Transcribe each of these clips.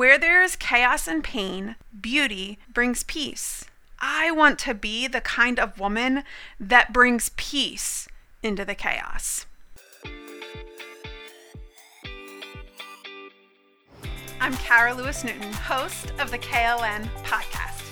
Where there is chaos and pain, beauty brings peace. I want to be the kind of woman that brings peace into the chaos. I'm Kara Lewis Newton, host of the KLN podcast.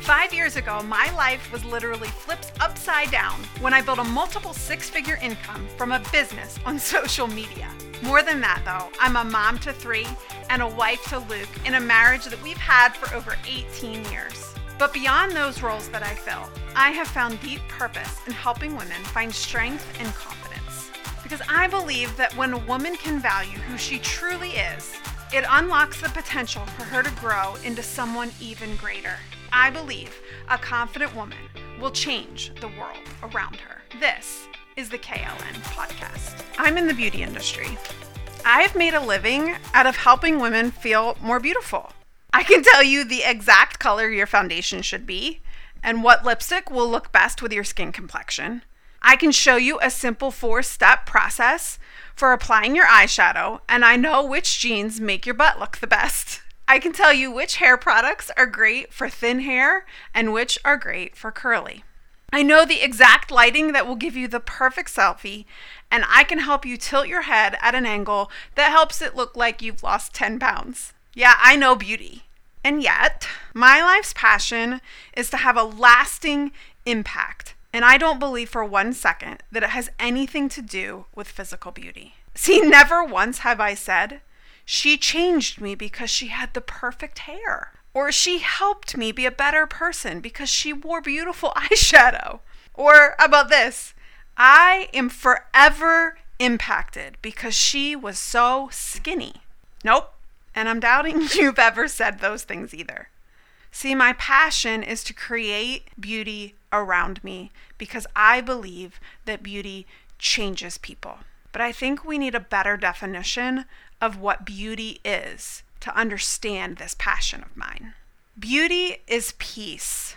Five years ago, my life was literally flipped upside down when I built a multiple six figure income from a business on social media. More than that, though, I'm a mom to three and a wife to Luke in a marriage that we've had for over 18 years. But beyond those roles that I fill, I have found deep purpose in helping women find strength and confidence. Because I believe that when a woman can value who she truly is, it unlocks the potential for her to grow into someone even greater. I believe a confident woman will change the world around her. This is the KLN podcast. I'm in the beauty industry. I've made a living out of helping women feel more beautiful. I can tell you the exact color your foundation should be and what lipstick will look best with your skin complexion. I can show you a simple four step process for applying your eyeshadow, and I know which jeans make your butt look the best. I can tell you which hair products are great for thin hair and which are great for curly. I know the exact lighting that will give you the perfect selfie, and I can help you tilt your head at an angle that helps it look like you've lost 10 pounds. Yeah, I know beauty. And yet, my life's passion is to have a lasting impact and I don't believe for one second that it has anything to do with physical beauty. See, never once have I said, she changed me because she had the perfect hair. Or she helped me be a better person because she wore beautiful eyeshadow. Or about this, I am forever impacted because she was so skinny. Nope. And I'm doubting you've ever said those things either. See, my passion is to create beauty around me because I believe that beauty changes people. But I think we need a better definition of what beauty is to understand this passion of mine. Beauty is peace.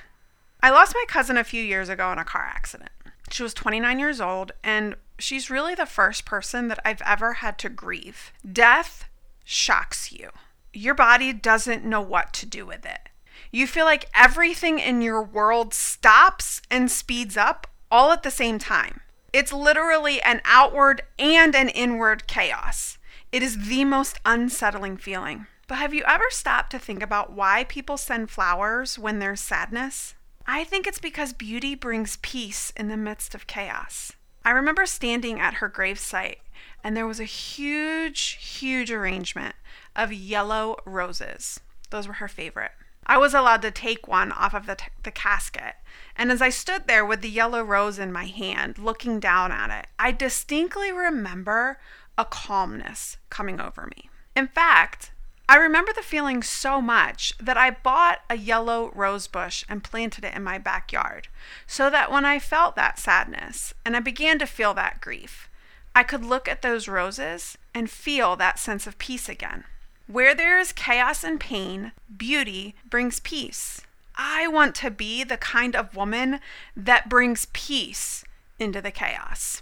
I lost my cousin a few years ago in a car accident. She was 29 years old, and she's really the first person that I've ever had to grieve. Death shocks you. Your body doesn't know what to do with it. You feel like everything in your world stops and speeds up all at the same time. It's literally an outward and an inward chaos. It is the most unsettling feeling. But have you ever stopped to think about why people send flowers when there's sadness? I think it's because beauty brings peace in the midst of chaos. I remember standing at her gravesite, and there was a huge, huge arrangement of yellow roses. Those were her favorite. I was allowed to take one off of the, t- the casket. And as I stood there with the yellow rose in my hand, looking down at it, I distinctly remember a calmness coming over me. In fact, I remember the feeling so much that I bought a yellow rose bush and planted it in my backyard so that when I felt that sadness and I began to feel that grief, I could look at those roses and feel that sense of peace again. Where there is chaos and pain, beauty brings peace. I want to be the kind of woman that brings peace into the chaos.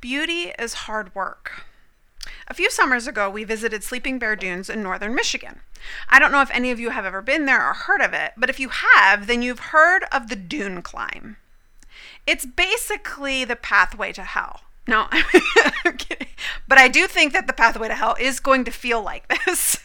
Beauty is hard work. A few summers ago, we visited Sleeping Bear Dunes in northern Michigan. I don't know if any of you have ever been there or heard of it, but if you have, then you've heard of the dune climb. It's basically the pathway to hell. No, I'm kidding. But I do think that the pathway to hell is going to feel like this.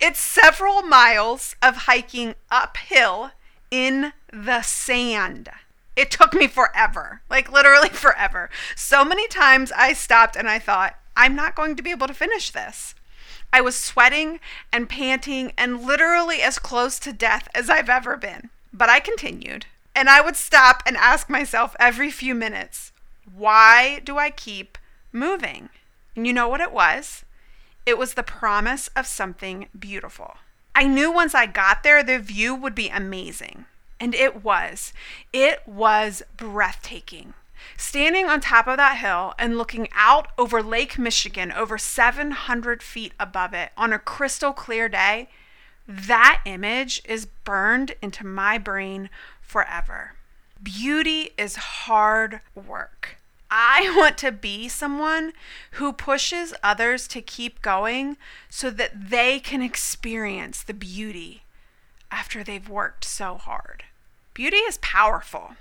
it's several miles of hiking uphill in the sand. It took me forever, like literally forever. So many times I stopped and I thought, I'm not going to be able to finish this. I was sweating and panting and literally as close to death as I've ever been. But I continued. And I would stop and ask myself every few minutes, why do I keep moving? And you know what it was? It was the promise of something beautiful. I knew once I got there, the view would be amazing. And it was. It was breathtaking. Standing on top of that hill and looking out over Lake Michigan, over 700 feet above it on a crystal clear day, that image is burned into my brain forever. Beauty is hard work. I want to be someone who pushes others to keep going so that they can experience the beauty after they've worked so hard. Beauty is powerful.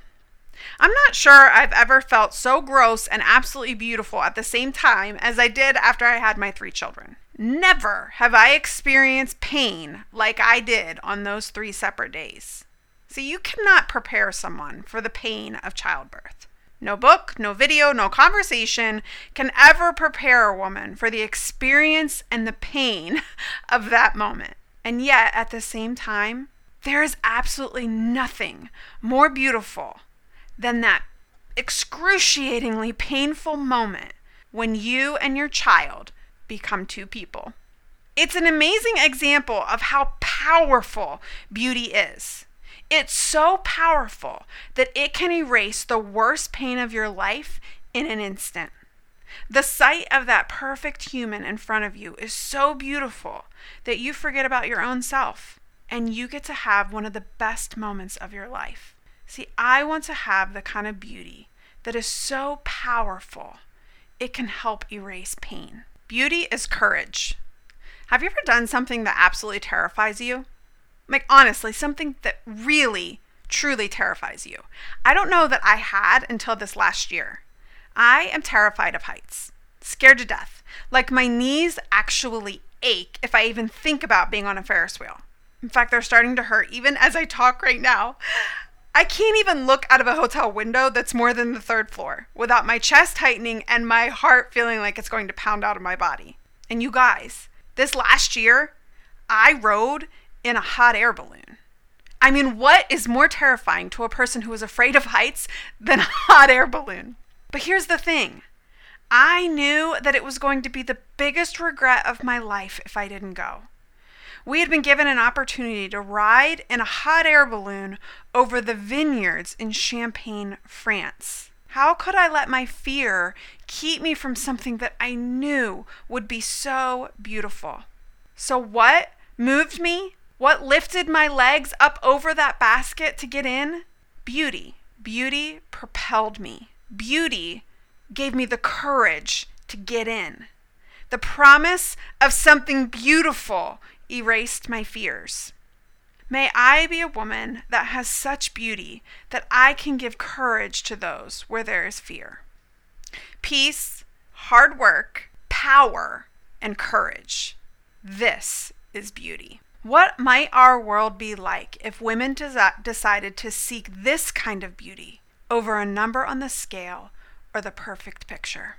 I'm not sure I've ever felt so gross and absolutely beautiful at the same time as I did after I had my three children. Never have I experienced pain like I did on those three separate days. See, you cannot prepare someone for the pain of childbirth. No book, no video, no conversation can ever prepare a woman for the experience and the pain of that moment. And yet, at the same time, there is absolutely nothing more beautiful than that excruciatingly painful moment when you and your child become two people. It's an amazing example of how powerful beauty is. It's so powerful that it can erase the worst pain of your life in an instant. The sight of that perfect human in front of you is so beautiful that you forget about your own self and you get to have one of the best moments of your life. See, I want to have the kind of beauty that is so powerful it can help erase pain. Beauty is courage. Have you ever done something that absolutely terrifies you? Like, honestly, something that really, truly terrifies you. I don't know that I had until this last year. I am terrified of heights, scared to death. Like, my knees actually ache if I even think about being on a Ferris wheel. In fact, they're starting to hurt even as I talk right now. I can't even look out of a hotel window that's more than the third floor without my chest tightening and my heart feeling like it's going to pound out of my body. And you guys, this last year, I rode in a hot air balloon. I mean, what is more terrifying to a person who is afraid of heights than a hot air balloon? But here's the thing I knew that it was going to be the biggest regret of my life if I didn't go. We had been given an opportunity to ride in a hot air balloon over the vineyards in Champagne, France. How could I let my fear keep me from something that I knew would be so beautiful? So, what moved me what lifted my legs up over that basket to get in? Beauty. Beauty propelled me. Beauty gave me the courage to get in. The promise of something beautiful erased my fears. May I be a woman that has such beauty that I can give courage to those where there is fear. Peace, hard work, power, and courage. This is beauty. What might our world be like if women des- decided to seek this kind of beauty over a number on the scale or the perfect picture?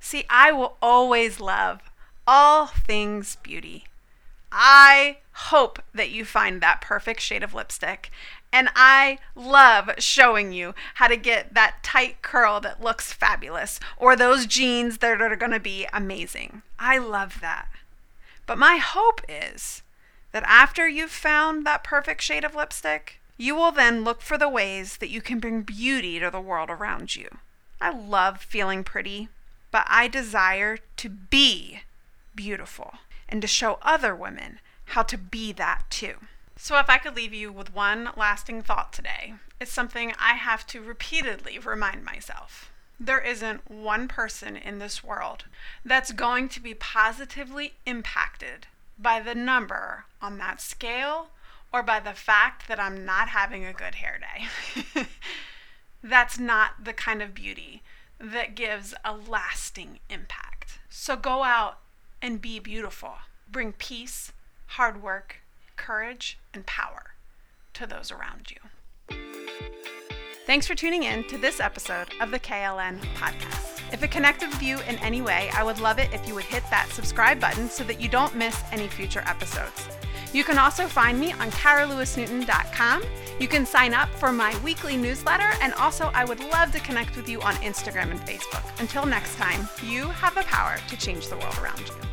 See, I will always love all things beauty. I hope that you find that perfect shade of lipstick. And I love showing you how to get that tight curl that looks fabulous or those jeans that are going to be amazing. I love that. But my hope is that after you've found that perfect shade of lipstick, you will then look for the ways that you can bring beauty to the world around you. I love feeling pretty, but I desire to be beautiful and to show other women how to be that too. So, if I could leave you with one lasting thought today, it's something I have to repeatedly remind myself. There isn't one person in this world that's going to be positively impacted by the number on that scale or by the fact that I'm not having a good hair day. That's not the kind of beauty that gives a lasting impact. So go out and be beautiful. Bring peace, hard work, courage, and power to those around you. Thanks for tuning in to this episode of the KLN podcast. If it connected with you in any way, I would love it if you would hit that subscribe button so that you don't miss any future episodes. You can also find me on caralewisnewton.com. You can sign up for my weekly newsletter, and also I would love to connect with you on Instagram and Facebook. Until next time, you have the power to change the world around you.